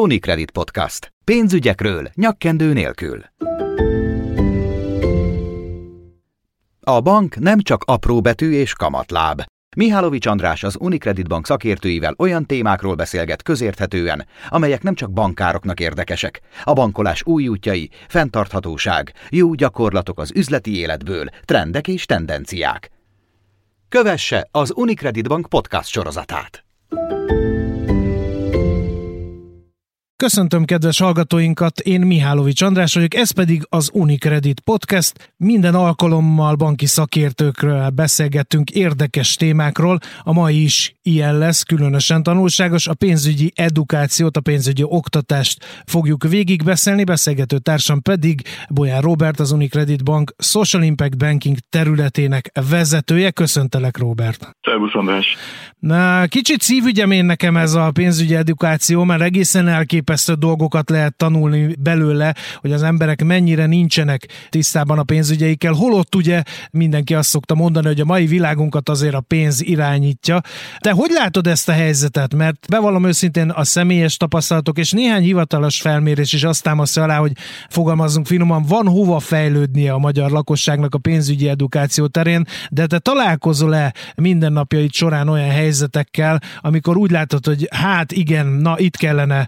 Unicredit Podcast. Pénzügyekről nyakkendő nélkül. A bank nem csak apró betű és kamatláb. Mihálovics András az Unicredit Bank szakértőivel olyan témákról beszélget közérthetően, amelyek nem csak bankároknak érdekesek. A bankolás új útjai, fenntarthatóság, jó gyakorlatok az üzleti életből, trendek és tendenciák. Kövesse az Unicredit Bank podcast sorozatát. Köszöntöm kedves hallgatóinkat, én Mihálovics András vagyok, ez pedig az Unicredit Podcast. Minden alkalommal banki szakértőkről beszélgettünk érdekes témákról, a mai is ilyen lesz, különösen tanulságos. A pénzügyi edukációt, a pénzügyi oktatást fogjuk végigbeszélni, beszélgető társam pedig Bolyán Robert, az Unicredit Bank Social Impact Banking területének vezetője. Köszöntelek, Robert! Szervusz, András! Na, kicsit szívügyem én nekem ez a pénzügyi edukáció, mert egészen elképesztő dolgokat lehet tanulni belőle, hogy az emberek mennyire nincsenek tisztában a pénzügyeikkel. Holott ugye mindenki azt szokta mondani, hogy a mai világunkat azért a pénz irányítja. Te hogy látod ezt a helyzetet? Mert bevallom őszintén a személyes tapasztalatok és néhány hivatalos felmérés is azt támasztja alá, hogy fogalmazunk finoman, van hova fejlődnie a magyar lakosságnak a pénzügyi edukáció terén, de te találkozol-e mindennapjait során olyan helyzetekkel, amikor úgy látod, hogy hát igen, na itt kellene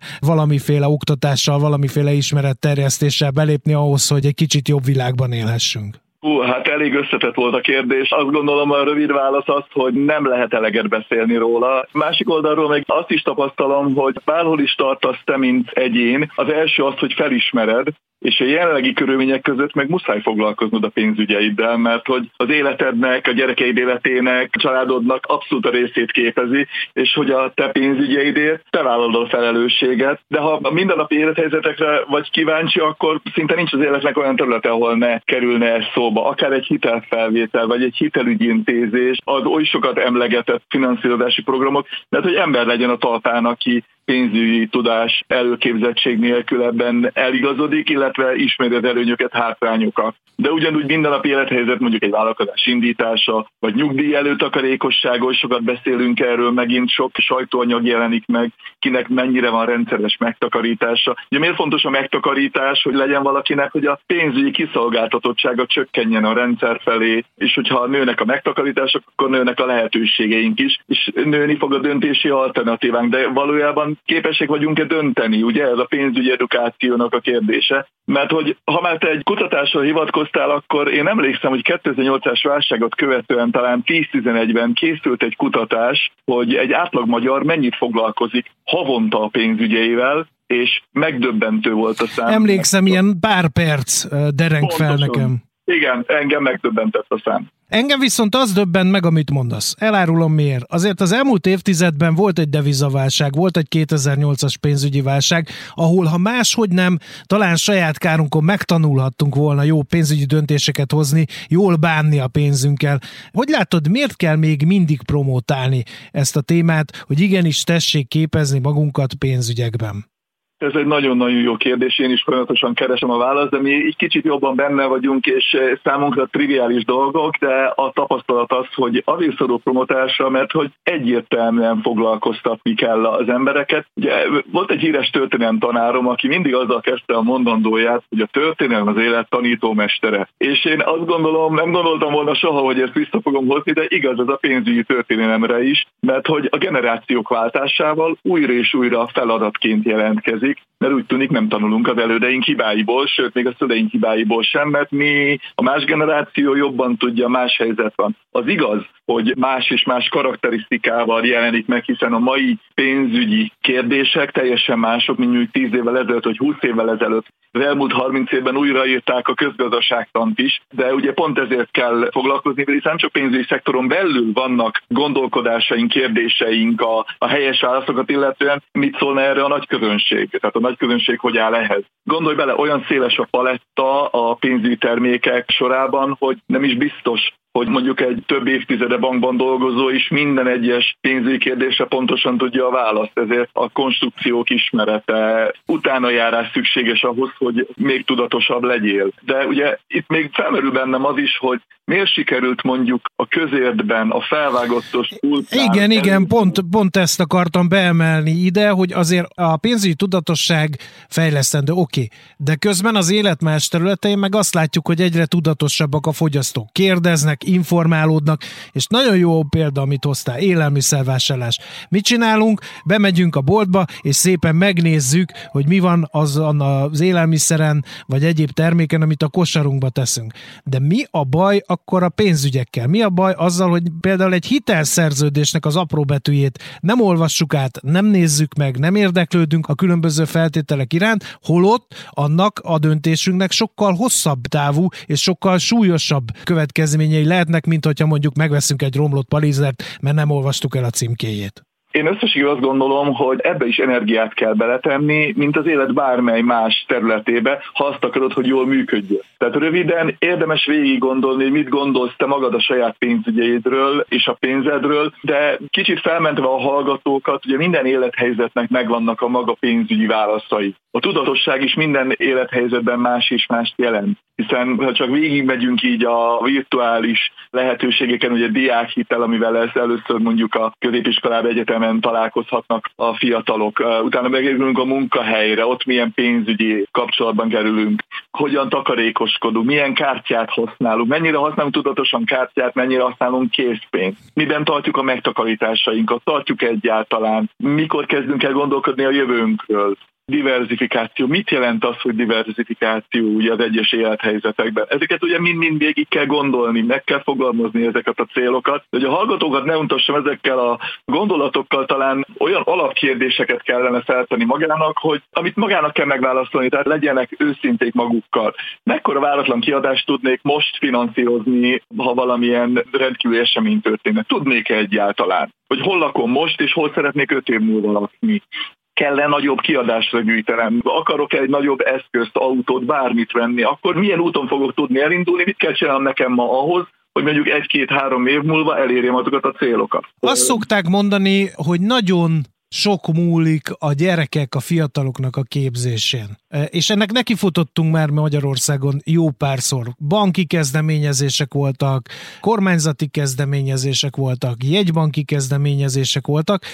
valamiféle oktatással, valamiféle ismeretterjesztéssel belépni ahhoz, hogy egy kicsit jobb világban élhessünk? Hú, hát elég összetett volt a kérdés. Azt gondolom a rövid válasz az, hogy nem lehet eleget beszélni róla. Másik oldalról meg azt is tapasztalom, hogy bárhol is tartasz te, mint egyén, az első az, hogy felismered, és a jelenlegi körülmények között meg muszáj foglalkoznod a pénzügyeiddel, mert hogy az életednek, a gyerekeid életének, a családodnak abszolút a részét képezi, és hogy a te pénzügyeidért te vállalod a felelősséget, de ha a mindennapi élethelyzetekre vagy kíváncsi, akkor szinte nincs az életnek olyan területe, ahol ne kerülne ez szóba. Akár egy hitelfelvétel, vagy egy hitelügyintézés, az oly sokat emlegetett finanszírozási programok, mert hogy ember legyen a talpán, aki pénzügyi tudás, előképzettség nélkül ebben eligazodik, illetve ismeri az előnyöket, hátrányokat. De ugyanúgy minden nap élethelyzet, mondjuk egy vállalkozás indítása, vagy nyugdíj előtt akarékosságos, sokat beszélünk erről, megint sok sajtóanyag jelenik meg, kinek mennyire van rendszeres megtakarítása. Ugye miért fontos a megtakarítás, hogy legyen valakinek, hogy a pénzügyi kiszolgáltatottsága csökkenjen a rendszer felé, és hogyha nőnek a megtakarítások, akkor nőnek a lehetőségeink is, és nőni fog a döntési alternatívánk, de valójában képesek vagyunk-e dönteni, ugye ez a pénzügyi edukációnak a kérdése. Mert hogy ha már te egy kutatásra hivatkoztál, akkor én emlékszem, hogy 2008-as válságot követően talán 10-11-ben készült egy kutatás, hogy egy átlag magyar mennyit foglalkozik havonta a pénzügyeivel, és megdöbbentő volt a szám. Emlékszem, ilyen pár perc dereng fel nekem. Igen, engem megdöbbentett a szám. Engem viszont az döbben meg, amit mondasz. Elárulom miért. Azért az elmúlt évtizedben volt egy devizaválság, volt egy 2008-as pénzügyi válság, ahol ha máshogy nem, talán saját kárunkon megtanulhattunk volna jó pénzügyi döntéseket hozni, jól bánni a pénzünkkel. Hogy látod, miért kell még mindig promotálni ezt a témát, hogy igenis tessék képezni magunkat pénzügyekben? Ez egy nagyon-nagyon jó kérdés, én is folyamatosan keresem a választ, de mi egy kicsit jobban benne vagyunk, és számunkra triviális dolgok, de a tapasztalat az, hogy azért szorul promotásra, mert hogy egyértelműen foglalkoztatni kell az embereket. Ugye volt egy híres történelem tanárom, aki mindig azzal kezdte a mondandóját, hogy a történelem az élet tanítómestere. És én azt gondolom, nem gondoltam volna soha, hogy ezt vissza fogom hozni, de igaz ez a pénzügyi történelemre is, mert hogy a generációk váltásával újra és újra feladatként jelentkezik változik, mert úgy tűnik nem tanulunk az elődeink hibáiból, sőt még a szüleink hibáiból sem, mert mi a más generáció jobban tudja, más helyzet van. Az igaz, hogy más és más karakterisztikával jelenik meg, hiszen a mai pénzügyi kérdések teljesen mások, mint mondjuk 10 évvel ezelőtt, vagy 20 évvel ezelőtt. Az elmúlt 30 évben újraírták a közgazdaságtant is, de ugye pont ezért kell foglalkozni, mert nem csak pénzügyi szektoron belül vannak gondolkodásaink, kérdéseink a, a helyes válaszokat illetően, mit szólna erre a nagy közönség, tehát a nagy közönség hogy áll ehhez. Gondolj bele, olyan széles a paletta a pénzügyi termékek sorában, hogy nem is biztos, hogy mondjuk egy több évtizede bankban dolgozó is minden egyes pénzügyi kérdésre pontosan tudja a választ, ezért a konstrukciók ismerete, utána járás szükséges ahhoz, hogy még tudatosabb legyél. De ugye itt még felmerül bennem az is, hogy miért sikerült mondjuk a közértben a felvágottos kultúr. Igen, igen, pont, pont ezt akartam beemelni ide, hogy azért a pénzügyi tudatosság fejlesztendő, oké, okay. de közben az élet más területein meg azt látjuk, hogy egyre tudatosabbak a fogyasztók. Kérdeznek, informálódnak, és nagyon jó példa, amit hoztál, élelmiszervásárlás. Mit csinálunk? Bemegyünk a boltba, és szépen megnézzük, hogy mi van az az élelmiszeren, vagy egyéb terméken, amit a kosarunkba teszünk. De mi a baj akkor a pénzügyekkel? Mi a baj azzal, hogy például egy hitelszerződésnek az apró betűjét nem olvassuk át, nem nézzük meg, nem érdeklődünk a különböző feltételek iránt, holott annak a döntésünknek sokkal hosszabb távú és sokkal súlyosabb következményei lehetnek, mint hogyha mondjuk megveszünk egy romlott palizert, mert nem olvastuk el a címkéjét. Én összességében azt gondolom, hogy ebbe is energiát kell beletenni, mint az élet bármely más területébe, ha azt akarod, hogy jól működjön. Tehát röviden érdemes végig gondolni, hogy mit gondolsz te magad a saját pénzügyeidről és a pénzedről, de kicsit felmentve a hallgatókat, ugye minden élethelyzetnek megvannak a maga pénzügyi válaszai. A tudatosság is minden élethelyzetben más és mást jelent hiszen ha csak végigmegyünk így a virtuális lehetőségeken, ugye diákhitel, amivel lesz először mondjuk a középiskolában egyetemen találkozhatnak a fiatalok, utána megérünk a munkahelyre, ott milyen pénzügyi kapcsolatban kerülünk, hogyan takarékoskodunk, milyen kártyát használunk, mennyire használunk tudatosan kártyát, mennyire használunk készpénzt, miben tartjuk a megtakarításainkat, tartjuk egyáltalán, mikor kezdünk el gondolkodni a jövőnkről, diversifikáció. Mit jelent az, hogy diversifikáció ugye az egyes élethelyzetekben? Ezeket ugye mind-mind végig kell gondolni, meg kell fogalmazni ezeket a célokat, hogy a hallgatókat ne untassam ezekkel a gondolatokkal, talán olyan alapkérdéseket kellene feltenni magának, hogy amit magának kell megválaszolni, tehát legyenek őszinték magukkal. Mekkora váratlan kiadást tudnék most finanszírozni, ha valamilyen rendkívül esemény történne? Tudnék-e egyáltalán? hogy hol lakom most, és hol szeretnék öt év múlva lakni kell-e nagyobb kiadásra gyűjtenem, akarok egy nagyobb eszközt, autót, bármit venni, akkor milyen úton fogok tudni elindulni, mit kell csinálnom nekem ma ahhoz, hogy mondjuk egy-két-három év múlva elérjem azokat a célokat. Azt szokták mondani, hogy nagyon sok múlik a gyerekek, a fiataloknak a képzésén. E, és ennek nekifutottunk már Magyarországon jó párszor. Banki kezdeményezések voltak, kormányzati kezdeményezések voltak, jegybanki kezdeményezések voltak.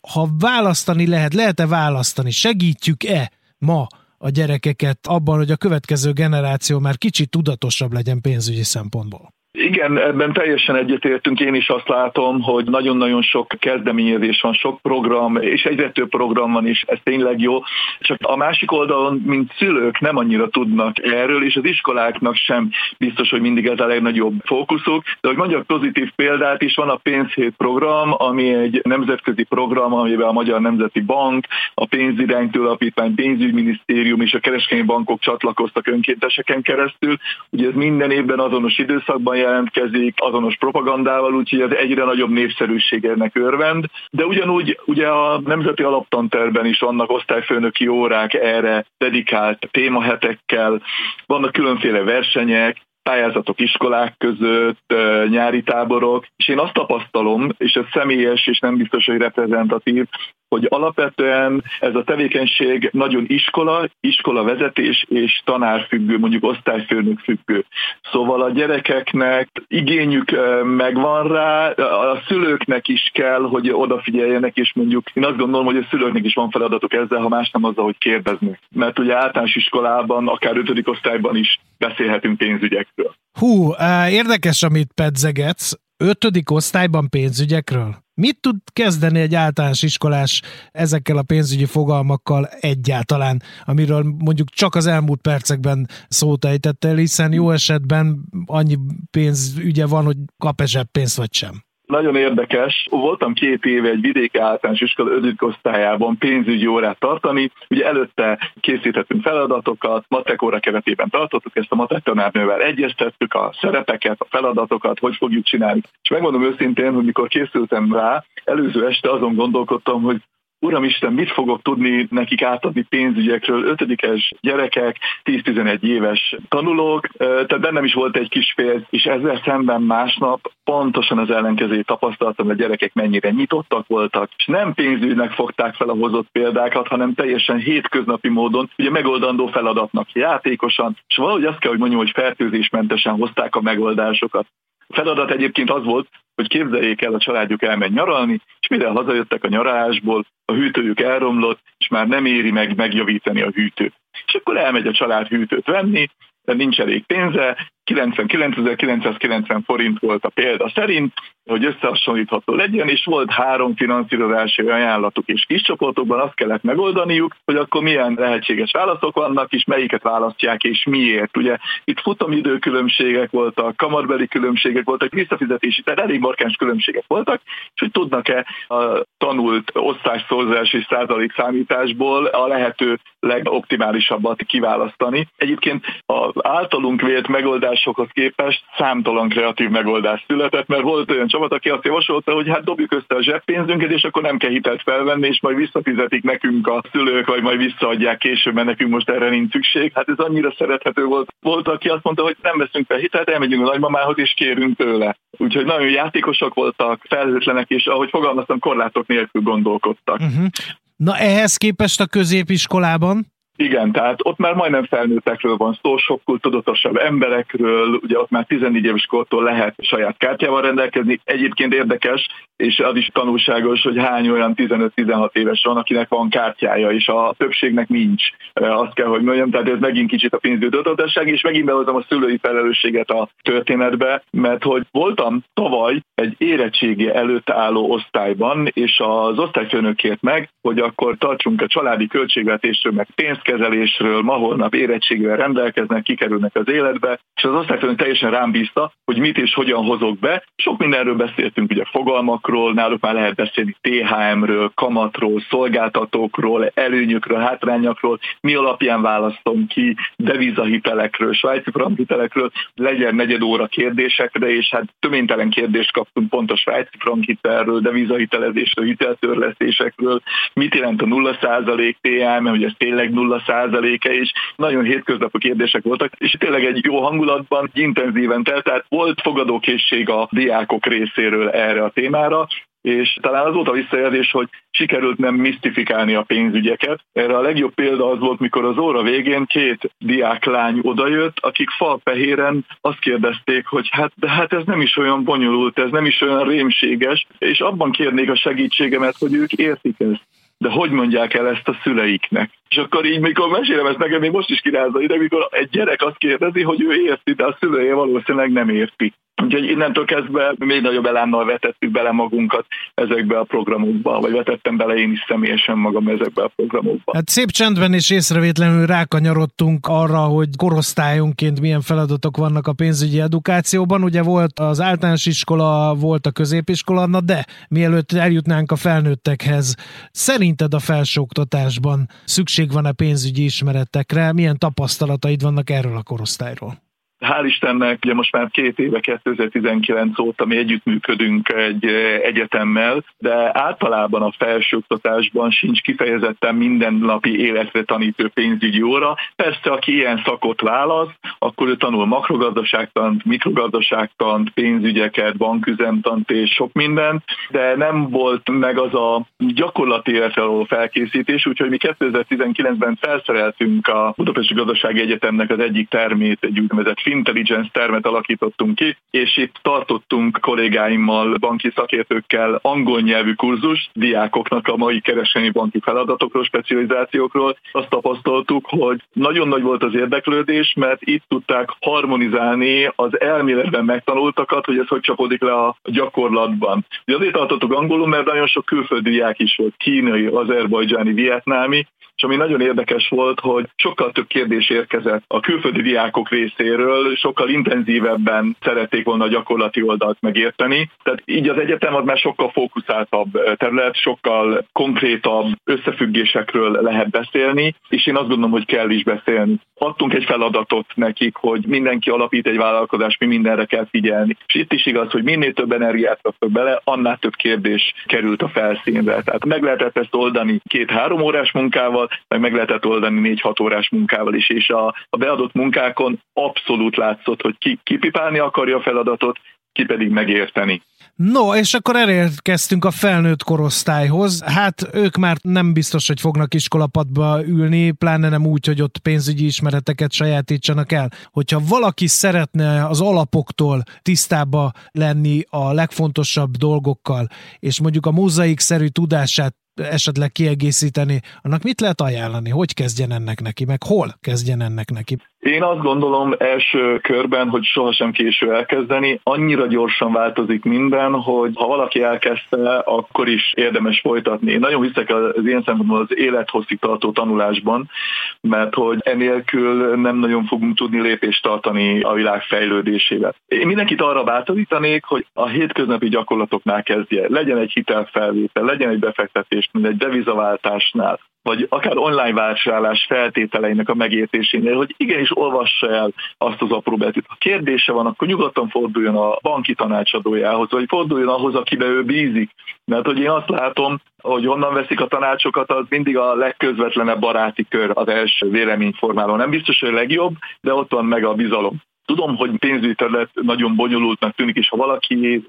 Ha választani lehet, lehet-e választani? Segítjük-e ma a gyerekeket abban, hogy a következő generáció már kicsit tudatosabb legyen pénzügyi szempontból? Igen, ebben teljesen egyetértünk. Én is azt látom, hogy nagyon-nagyon sok kezdeményezés van, sok program, és egyre több program van is, ez tényleg jó. Csak a másik oldalon, mint szülők nem annyira tudnak erről, és az iskoláknak sem biztos, hogy mindig ez a legnagyobb fókuszuk. De hogy mondjak pozitív példát is, van a Pénzhét program, ami egy nemzetközi program, amivel a Magyar Nemzeti Bank, a Pénziránytől Alapítvány, Pénzügyminisztérium és a kereskedelmi bankok csatlakoztak önkénteseken keresztül. Ugye ez minden évben azonos időszakban jelentkezik azonos propagandával, úgyhogy ez egyre nagyobb népszerűségének örvend. De ugyanúgy ugye a Nemzeti Alaptanterben is vannak osztályfőnöki órák erre dedikált témahetekkel, vannak különféle versenyek, pályázatok iskolák között, nyári táborok, és én azt tapasztalom, és ez személyes és nem biztos, hogy reprezentatív, hogy alapvetően ez a tevékenység nagyon iskola, iskola vezetés és tanár függő, mondjuk osztályfőnök függő. Szóval a gyerekeknek igényük megvan rá, a szülőknek is kell, hogy odafigyeljenek, és mondjuk én azt gondolom, hogy a szülőknek is van feladatok ezzel, ha más nem azzal, hogy kérdezni. Mert ugye általános iskolában, akár ötödik osztályban is beszélhetünk pénzügyekről. Hú, érdekes, amit pedzegetsz. Ötödik osztályban pénzügyekről? Mit tud kezdeni egy általános iskolás ezekkel a pénzügyi fogalmakkal egyáltalán, amiről mondjuk csak az elmúlt percekben szót ejtett el, hiszen jó esetben annyi pénzügye van, hogy kap-e pénzt vagy sem. Nagyon érdekes. Voltam két éve egy vidéki általános iskola ötödik osztályában pénzügyi órát tartani. Ugye előtte készítettünk feladatokat, matek óra keretében tartottuk, ezt a matek tanárnővel egyeztettük a szerepeket, a feladatokat, hogy fogjuk csinálni. És megmondom őszintén, hogy mikor készültem rá, előző este azon gondolkodtam, hogy Uramisten, mit fogok tudni nekik átadni pénzügyekről, ötödikes gyerekek, 10-11 éves tanulók, tehát bennem is volt egy kis fél, és ezzel szemben másnap pontosan az ellenkezőjét tapasztaltam, hogy a gyerekek mennyire nyitottak voltak, és nem pénzügynek fogták fel a hozott példákat, hanem teljesen hétköznapi módon, ugye megoldandó feladatnak játékosan, és valahogy azt kell, hogy mondjam, hogy fertőzésmentesen hozták a megoldásokat. A feladat egyébként az volt, hogy képzeljék el, a családjuk elmegy nyaralni, és mire hazajöttek a nyaralásból, a hűtőjük elromlott, és már nem éri meg megjavítani a hűtőt. És akkor elmegy a család hűtőt venni, de nincs elég pénze, 99.990 forint volt a példa szerint, hogy összehasonlítható legyen, és volt három finanszírozási ajánlatuk és kis csoportokban azt kellett megoldaniuk, hogy akkor milyen lehetséges válaszok vannak, és melyiket választják, és miért. Ugye itt futamidő különbségek voltak, kamarbeli különbségek voltak, visszafizetési, tehát elég markáns különbségek voltak, és hogy tudnak-e a tanult osztásszorzási és százalék számításból a lehető legoptimálisabbat kiválasztani. Egyébként az általunk vélt megoldásokhoz képest számtalan kreatív megoldás született, mert volt olyan csapat, aki azt javasolta, hogy hát dobjuk össze a zseppénzünket, és akkor nem kell hitelt felvenni, és majd visszafizetik nekünk a szülők, vagy majd visszaadják később, mert nekünk most erre nincs szükség. Hát ez annyira szerethető volt. Volt, aki azt mondta, hogy nem veszünk fel hitelt, elmegyünk a nagymamához, és kérünk tőle. Úgyhogy nagyon játékosak voltak, felhőtlenek, és ahogy fogalmaztam, korlátok nélkül gondolkodtak. Uh-huh. Na ehhez képest a középiskolában? Igen, tehát ott már majdnem felnőttekről van szó, sokkal tudatosabb emberekről, ugye ott már 14 éves kortól lehet saját kártyával rendelkezni. Egyébként érdekes, és az is tanulságos, hogy hány olyan 15-16 éves van, akinek van kártyája, és a többségnek nincs. Azt kell, hogy mondjam, tehát ez megint kicsit a pénzügyi tudatosság, és megint behozom a szülői felelősséget a történetbe, mert hogy voltam tavaly egy érettségi előtt álló osztályban, és az osztályfőnök kért meg, hogy akkor tartsunk a családi költségvetésről, meg pénzkezelésről, ma holnap érettségével rendelkeznek, kikerülnek az életbe, és az osztályfőnök teljesen rám bízta, hogy mit és hogyan hozok be. Sok mindenről beszéltünk, ugye fogalmakról, náluk már lehet beszélni THM-ről, kamatról, szolgáltatókról, előnyökről, hátrányokról, mi alapján választom ki, devizahitelekről, svájci frankhitelekről, legyen negyed óra kérdésekre, és hát töménytelen kérdést kaptunk pont a svájci frankhitelről, devizahitelezésről, hiteltörlesztésekről, mit jelent a 0% THM, hogy ez tényleg 0%-e, és nagyon hétköznapi kérdések voltak, és tényleg egy jó hangulatban, intenzíven telt, tehát volt fogadókészség a diákok részéről erre a témára, és talán az volt a visszajelzés, hogy sikerült nem misztifikálni a pénzügyeket. Erre a legjobb példa az volt, mikor az óra végén két diáklány odajött, akik falfehéren azt kérdezték, hogy hát, de hát ez nem is olyan bonyolult, ez nem is olyan rémséges, és abban kérnék a segítségemet, hogy ők értik ezt de hogy mondják el ezt a szüleiknek? És akkor így, mikor mesélem ezt nekem, még most is kirázza ide, mikor egy gyerek azt kérdezi, hogy ő érti, de a szülője valószínűleg nem érti. Úgyhogy innentől kezdve még nagyobb elánnal vetettük bele magunkat ezekbe a programokba, vagy vetettem bele én is személyesen magam ezekbe a programokba. Hát szép csendben és észrevétlenül rákanyarodtunk arra, hogy korosztályunként milyen feladatok vannak a pénzügyi edukációban. Ugye volt az általános iskola, volt a középiskola, na de mielőtt eljutnánk a felnőttekhez, szerinted a felsőoktatásban szükség van-e pénzügyi ismeretekre? Milyen tapasztalataid vannak erről a korosztályról? Hál' Istennek, ugye most már két éve, 2019 óta mi együttműködünk egy eh, egyetemmel, de általában a felsőoktatásban sincs kifejezetten mindennapi életre tanító pénzügyi óra. Persze, aki ilyen szakot választ, akkor ő tanul makrogazdaságtant, mikrogazdaságtant, pénzügyeket, banküzemtant és sok mindent, de nem volt meg az a gyakorlati életre való felkészítés, úgyhogy mi 2019-ben felszereltünk a Budapesti Gazdasági Egyetemnek az egyik termét, egy úgynevezett intelligence termet alakítottunk ki, és itt tartottunk kollégáimmal, banki szakértőkkel angol nyelvű kurzus diákoknak a mai kereskedelmi banki feladatokról, specializációkról. Azt tapasztaltuk, hogy nagyon nagy volt az érdeklődés, mert itt tudták harmonizálni az elméletben megtanultakat, hogy ez hogy csapódik le a gyakorlatban. De azért tartottuk angolul, mert nagyon sok külföldi diák is volt, kínai, azerbajdzsáni, vietnámi, és ami nagyon érdekes volt, hogy sokkal több kérdés érkezett a külföldi diákok részéről, sokkal intenzívebben szerették volna a gyakorlati oldalt megérteni. Tehát így az egyetem az már sokkal fókuszáltabb terület, sokkal konkrétabb összefüggésekről lehet beszélni, és én azt gondolom, hogy kell is beszélni. Adtunk egy feladatot nekik, hogy mindenki alapít egy vállalkozást, mi mindenre kell figyelni. És itt is igaz, hogy minél több energiát raktak bele, annál több kérdés került a felszínre. Tehát meg lehetett ezt oldani két-három órás munkával, meg meg lehetett oldani négy-hat órás munkával is, és a, a beadott munkákon abszolút látszott, hogy ki kipipálni akarja a feladatot, ki pedig megérteni. No, és akkor elérkeztünk a felnőtt korosztályhoz. Hát ők már nem biztos, hogy fognak iskolapadba ülni, pláne nem úgy, hogy ott pénzügyi ismereteket sajátítsanak el. Hogyha valaki szeretne az alapoktól tisztába lenni a legfontosabb dolgokkal, és mondjuk a mozaik-szerű tudását esetleg kiegészíteni, annak mit lehet ajánlani? Hogy kezdjen ennek neki, meg hol kezdjen ennek neki? Én azt gondolom első körben, hogy sohasem késő elkezdeni. Annyira gyorsan változik minden, hogy ha valaki elkezdte, akkor is érdemes folytatni. Én nagyon hiszek az én szempontból az élethosszig tartó tanulásban, mert hogy enélkül nem nagyon fogunk tudni lépést tartani a világ fejlődésével. Én mindenkit arra bátorítanék, hogy a hétköznapi gyakorlatoknál kezdje. Legyen egy hitelfelvétel, legyen egy befektetés, mint egy devizaváltásnál, vagy akár online vásárlás feltételeinek a megértésénél, hogy igenis olvassa el azt az apró betűt. Ha kérdése van, akkor nyugodtan forduljon a banki tanácsadójához, vagy forduljon ahhoz, akibe ő bízik. Mert hogy én azt látom, hogy honnan veszik a tanácsokat, az mindig a legközvetlenebb baráti kör az első véleményformáló. Nem biztos, hogy a legjobb, de ott van meg a bizalom. Tudom, hogy pénzügyi terület nagyon bonyolultnak tűnik, és ha valaki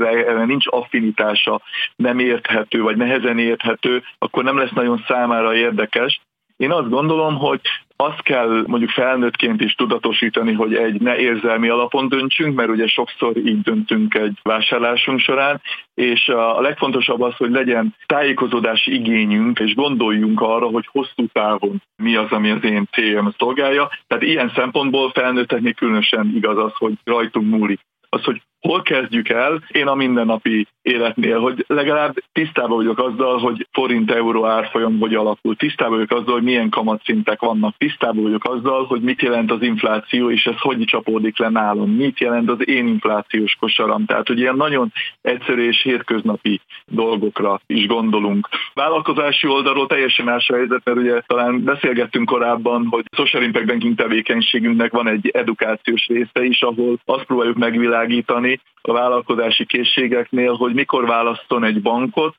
nincs affinitása, nem érthető, vagy nehezen érthető, akkor nem lesz nagyon számára érdekes. Én azt gondolom, hogy azt kell mondjuk felnőttként is tudatosítani, hogy egy ne érzelmi alapon döntsünk, mert ugye sokszor így döntünk egy vásárlásunk során, és a legfontosabb az, hogy legyen tájékozódási igényünk, és gondoljunk arra, hogy hosszú távon mi az, ami az én célom szolgálja. Tehát ilyen szempontból felnőtteknél különösen igaz az, hogy rajtunk múlik. Az, hogy hol kezdjük el, én a mindennapi életnél, hogy legalább tisztában vagyok azzal, hogy forint-euró árfolyam hogy alakul, tisztában vagyok azzal, hogy milyen kamatszintek vannak, tisztában vagyok azzal, hogy mit jelent az infláció, és ez hogy csapódik le nálam, mit jelent az én inflációs kosaram. Tehát, hogy ilyen nagyon egyszerű és hétköznapi dolgokra is gondolunk. Vállalkozási oldalról teljesen más a helyzet, mert ugye talán beszélgettünk korábban, hogy social impact banking tevékenységünknek van egy edukációs része is, ahol azt próbáljuk megvilágítani, a vállalkozási készségeknél, hogy mikor választon egy bankot,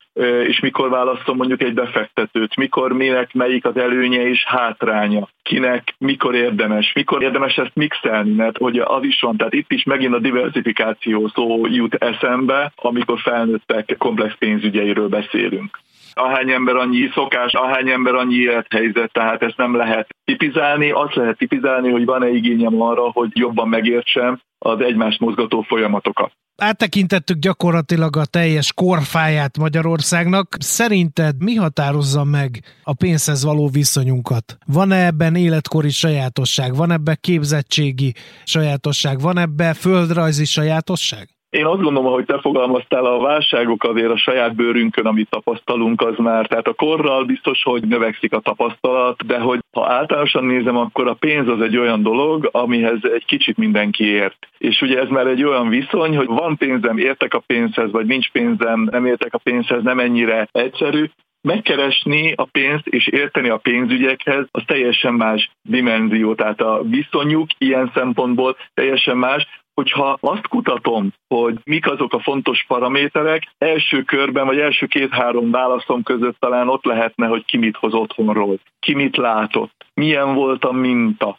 és mikor választon mondjuk egy befektetőt, mikor minek melyik az előnye és hátránya, kinek mikor érdemes, mikor érdemes ezt mixelni, mert hogy az is van, tehát itt is megint a diversifikáció szó jut eszembe, amikor felnőttek komplex pénzügyeiről beszélünk ahány ember annyi szokás, ahány ember annyi élethelyzet, tehát ezt nem lehet tipizálni. Azt lehet tipizálni, hogy van-e igényem arra, hogy jobban megértsem az egymást mozgató folyamatokat. Áttekintettük gyakorlatilag a teljes korfáját Magyarországnak. Szerinted mi határozza meg a pénzhez való viszonyunkat? Van-e ebben életkori sajátosság? Van ebben képzettségi sajátosság? Van ebben földrajzi sajátosság? Én azt gondolom, hogy te fogalmaztál, a válságok azért a saját bőrünkön, amit tapasztalunk, az már, tehát a korral biztos, hogy növekszik a tapasztalat, de hogy ha általánosan nézem, akkor a pénz az egy olyan dolog, amihez egy kicsit mindenki ért. És ugye ez már egy olyan viszony, hogy van pénzem, értek a pénzhez, vagy nincs pénzem, nem értek a pénzhez, nem ennyire egyszerű, megkeresni a pénzt és érteni a pénzügyekhez, az teljesen más dimenzió, tehát a viszonyuk ilyen szempontból teljesen más, hogyha azt kutatom, hogy mik azok a fontos paraméterek, első körben vagy első két-három válaszom között talán ott lehetne, hogy ki mit hoz otthonról, ki mit látott, milyen volt a minta,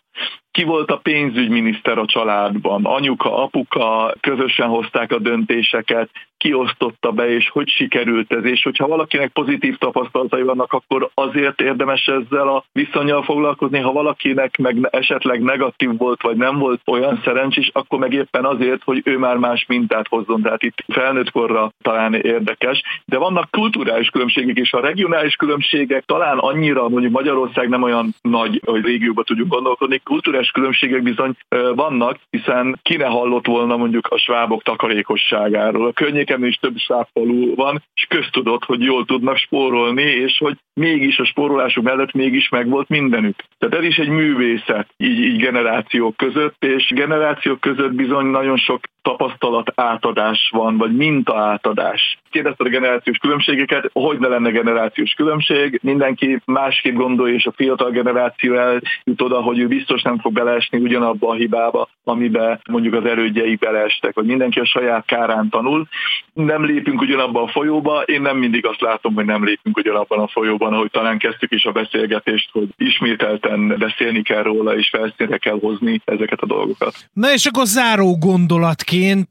ki volt a pénzügyminiszter a családban, anyuka, apuka közösen hozták a döntéseket, kiosztotta be, és hogy sikerült ez, és hogyha valakinek pozitív tapasztalatai vannak, akkor azért érdemes ezzel a viszonyal foglalkozni, ha valakinek meg esetleg negatív volt, vagy nem volt olyan szerencsés, akkor meg éppen azért, hogy ő már más mintát hozzon, tehát itt felnőtt korra talán érdekes, de vannak kulturális különbségek, és a regionális különbségek talán annyira, mondjuk Magyarország nem olyan nagy, hogy régióba tudjuk gondolkodni, kulturális különbségek bizony vannak, hiszen ki ne hallott volna mondjuk a svábok takarékosságáról. A környéken nekem is több szávfalú van, és köztudott, hogy jól tudnak spórolni, és hogy mégis a spórolásuk mellett mégis megvolt mindenük. Tehát ez is egy művészet így, így generációk között, és generációk között bizony nagyon sok tapasztalat átadás van, vagy minta átadás. Kérdezted a generációs különbségeket, hogy ne lenne generációs különbség, mindenki másképp gondolja, és a fiatal generáció eljut oda, hogy ő biztos nem fog beleesni ugyanabba a hibába, amiben mondjuk az erődjei beleestek, vagy mindenki a saját kárán tanul. Nem lépünk ugyanabba a folyóba, én nem mindig azt látom, hogy nem lépünk ugyanabban a folyóban, ahogy talán kezdtük is a beszélgetést, hogy ismételten beszélni kell róla, és felszínre kell hozni ezeket a dolgokat. Na és akkor záró gondolatként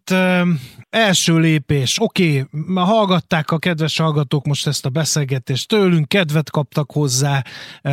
első lépés. Oké, okay, hallgatták a kedves hallgatók most ezt a beszélgetést tőlünk, kedvet kaptak hozzá,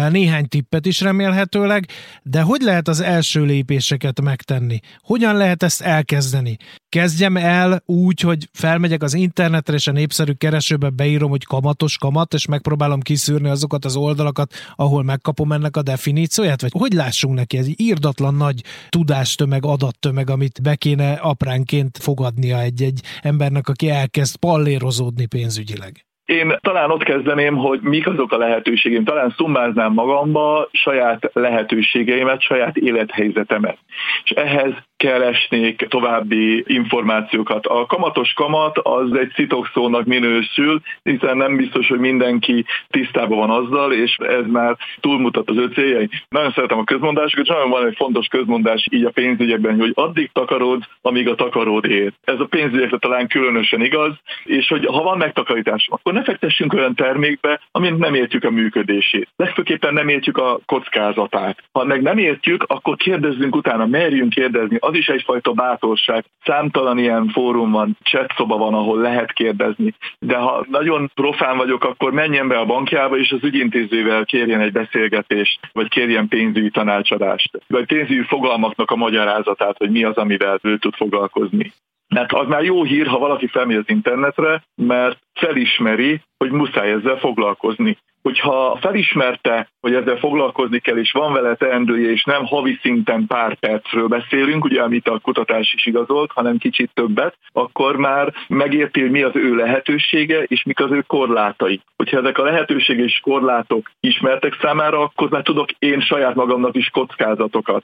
néhány tippet is remélhetőleg, de hogy lehet az első lépéseket megtenni? Hogyan lehet ezt elkezdeni? Kezdjem el úgy, hogy felmegyek az internetre, és a népszerű keresőbe beírom, hogy kamatos kamat, és megpróbálom kiszűrni azokat az oldalakat, ahol megkapom ennek a definícióját? Vagy hogy lássunk neki? Ez írdatlan nagy tudástömeg, adattömeg, amit be kéne apránként fogadnia egy-egy embernek, aki elkezd pallérozódni pénzügyileg. Én talán ott kezdeném, hogy mik azok a lehetőségeim. Talán szumbáznám magamba saját lehetőségeimet, saját élethelyzetemet. És ehhez keresnék további információkat. A kamatos kamat az egy szitokszónak minősül, hiszen nem biztos, hogy mindenki tisztában van azzal, és ez már túlmutat az ő céljai. Nagyon szeretem a közmondásokat, és nagyon van egy fontos közmondás így a pénzügyekben, hogy addig takarod, amíg a takaród ér. Ez a pénzügyekre talán különösen igaz, és hogy ha van megtakarítás, akkor ne fektessünk olyan termékbe, amint nem értjük a működését. Legfőképpen nem értjük a kockázatát. Ha meg nem értjük, akkor kérdezzünk utána, merjünk kérdezni az is egyfajta bátorság. Számtalan ilyen fórum van, chat szoba van, ahol lehet kérdezni, de ha nagyon profán vagyok, akkor menjen be a bankjába, és az ügyintézővel kérjen egy beszélgetést, vagy kérjen pénzügyi tanácsadást, vagy pénzügyi fogalmaknak a magyarázatát, hogy mi az, amivel ő tud foglalkozni. Mert az már jó hír, ha valaki felmegy az internetre, mert felismeri, hogy muszáj ezzel foglalkozni hogyha felismerte, hogy ezzel foglalkozni kell, és van vele teendője, és nem havi szinten pár percről beszélünk, ugye amit a kutatás is igazolt, hanem kicsit többet, akkor már megérti, hogy mi az ő lehetősége, és mik az ő korlátai. Hogyha ezek a lehetőség és korlátok ismertek számára, akkor már tudok én saját magamnak is kockázatokat.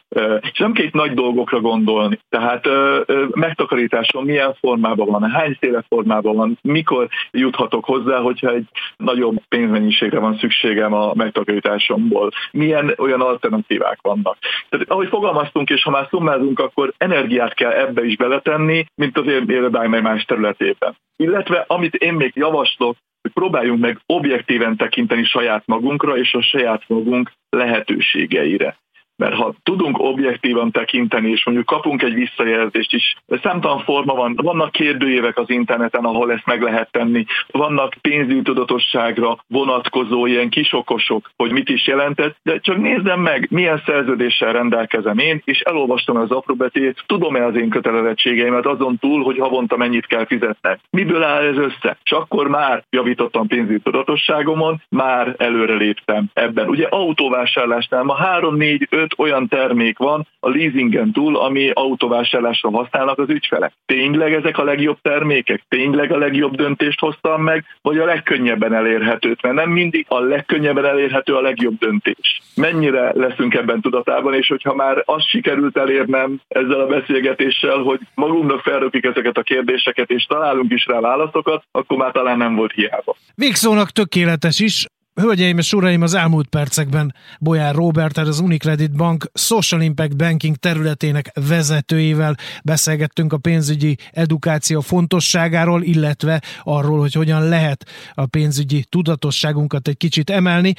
És nem két nagy dolgokra gondolni. Tehát megtakarításom milyen formában van, hányféle formában van, mikor juthatok hozzá, hogyha egy nagyobb pénzmennyiségre van van szükségem a megtakarításomból, milyen olyan alternatívák vannak. Tehát ahogy fogalmaztunk, és ha már szummázunk, akkor energiát kell ebbe is beletenni, mint az életány más területében. Illetve amit én még javaslok, hogy próbáljunk meg objektíven tekinteni saját magunkra és a saját magunk lehetőségeire mert ha tudunk objektívan tekinteni, és mondjuk kapunk egy visszajelzést is, számtalan forma van, vannak kérdőjévek az interneten, ahol ezt meg lehet tenni, vannak pénzügyi tudatosságra vonatkozó ilyen kisokosok, hogy mit is jelentett, de csak nézzem meg, milyen szerződéssel rendelkezem én, és elolvastam az apróbetét, tudom-e az én kötelezettségeimet azon túl, hogy havonta mennyit kell fizetnek. Miből áll ez össze? És akkor már javítottam pénzügyi tudatosságomon, már előre léptem ebben. Ugye autóvásárlásnál ma 3, 4, 5 öt olyan termék van a leasingen túl, ami autóvásárlásra használnak az ügyfelek. Tényleg ezek a legjobb termékek? Tényleg a legjobb döntést hoztam meg, vagy a legkönnyebben elérhetőt? Mert nem mindig a legkönnyebben elérhető a legjobb döntés. Mennyire leszünk ebben tudatában, és hogyha már azt sikerült elérnem ezzel a beszélgetéssel, hogy magunknak felröpik ezeket a kérdéseket, és találunk is rá válaszokat, akkor már talán nem volt hiába. Végszónak tökéletes is. Hölgyeim és uraim, az elmúlt percekben Bolyár Robert, az Unicredit Bank Social Impact Banking területének vezetőjével beszélgettünk a pénzügyi edukáció fontosságáról, illetve arról, hogy hogyan lehet a pénzügyi tudatosságunkat egy kicsit emelni.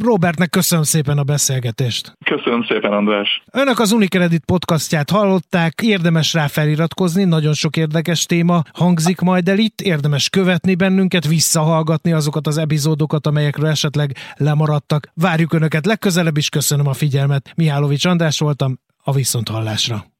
Robertnek köszönöm szépen a beszélgetést. Köszönöm szépen, András. Önök az Unicredit podcastját hallották, érdemes rá feliratkozni, nagyon sok érdekes téma hangzik majd el itt, érdemes követni bennünket, visszahallgatni azokat az epizódokat, amelyekről esetleg lemaradtak. Várjuk Önöket legközelebb is, köszönöm a figyelmet. Mihálovics András voltam, a Viszonthallásra.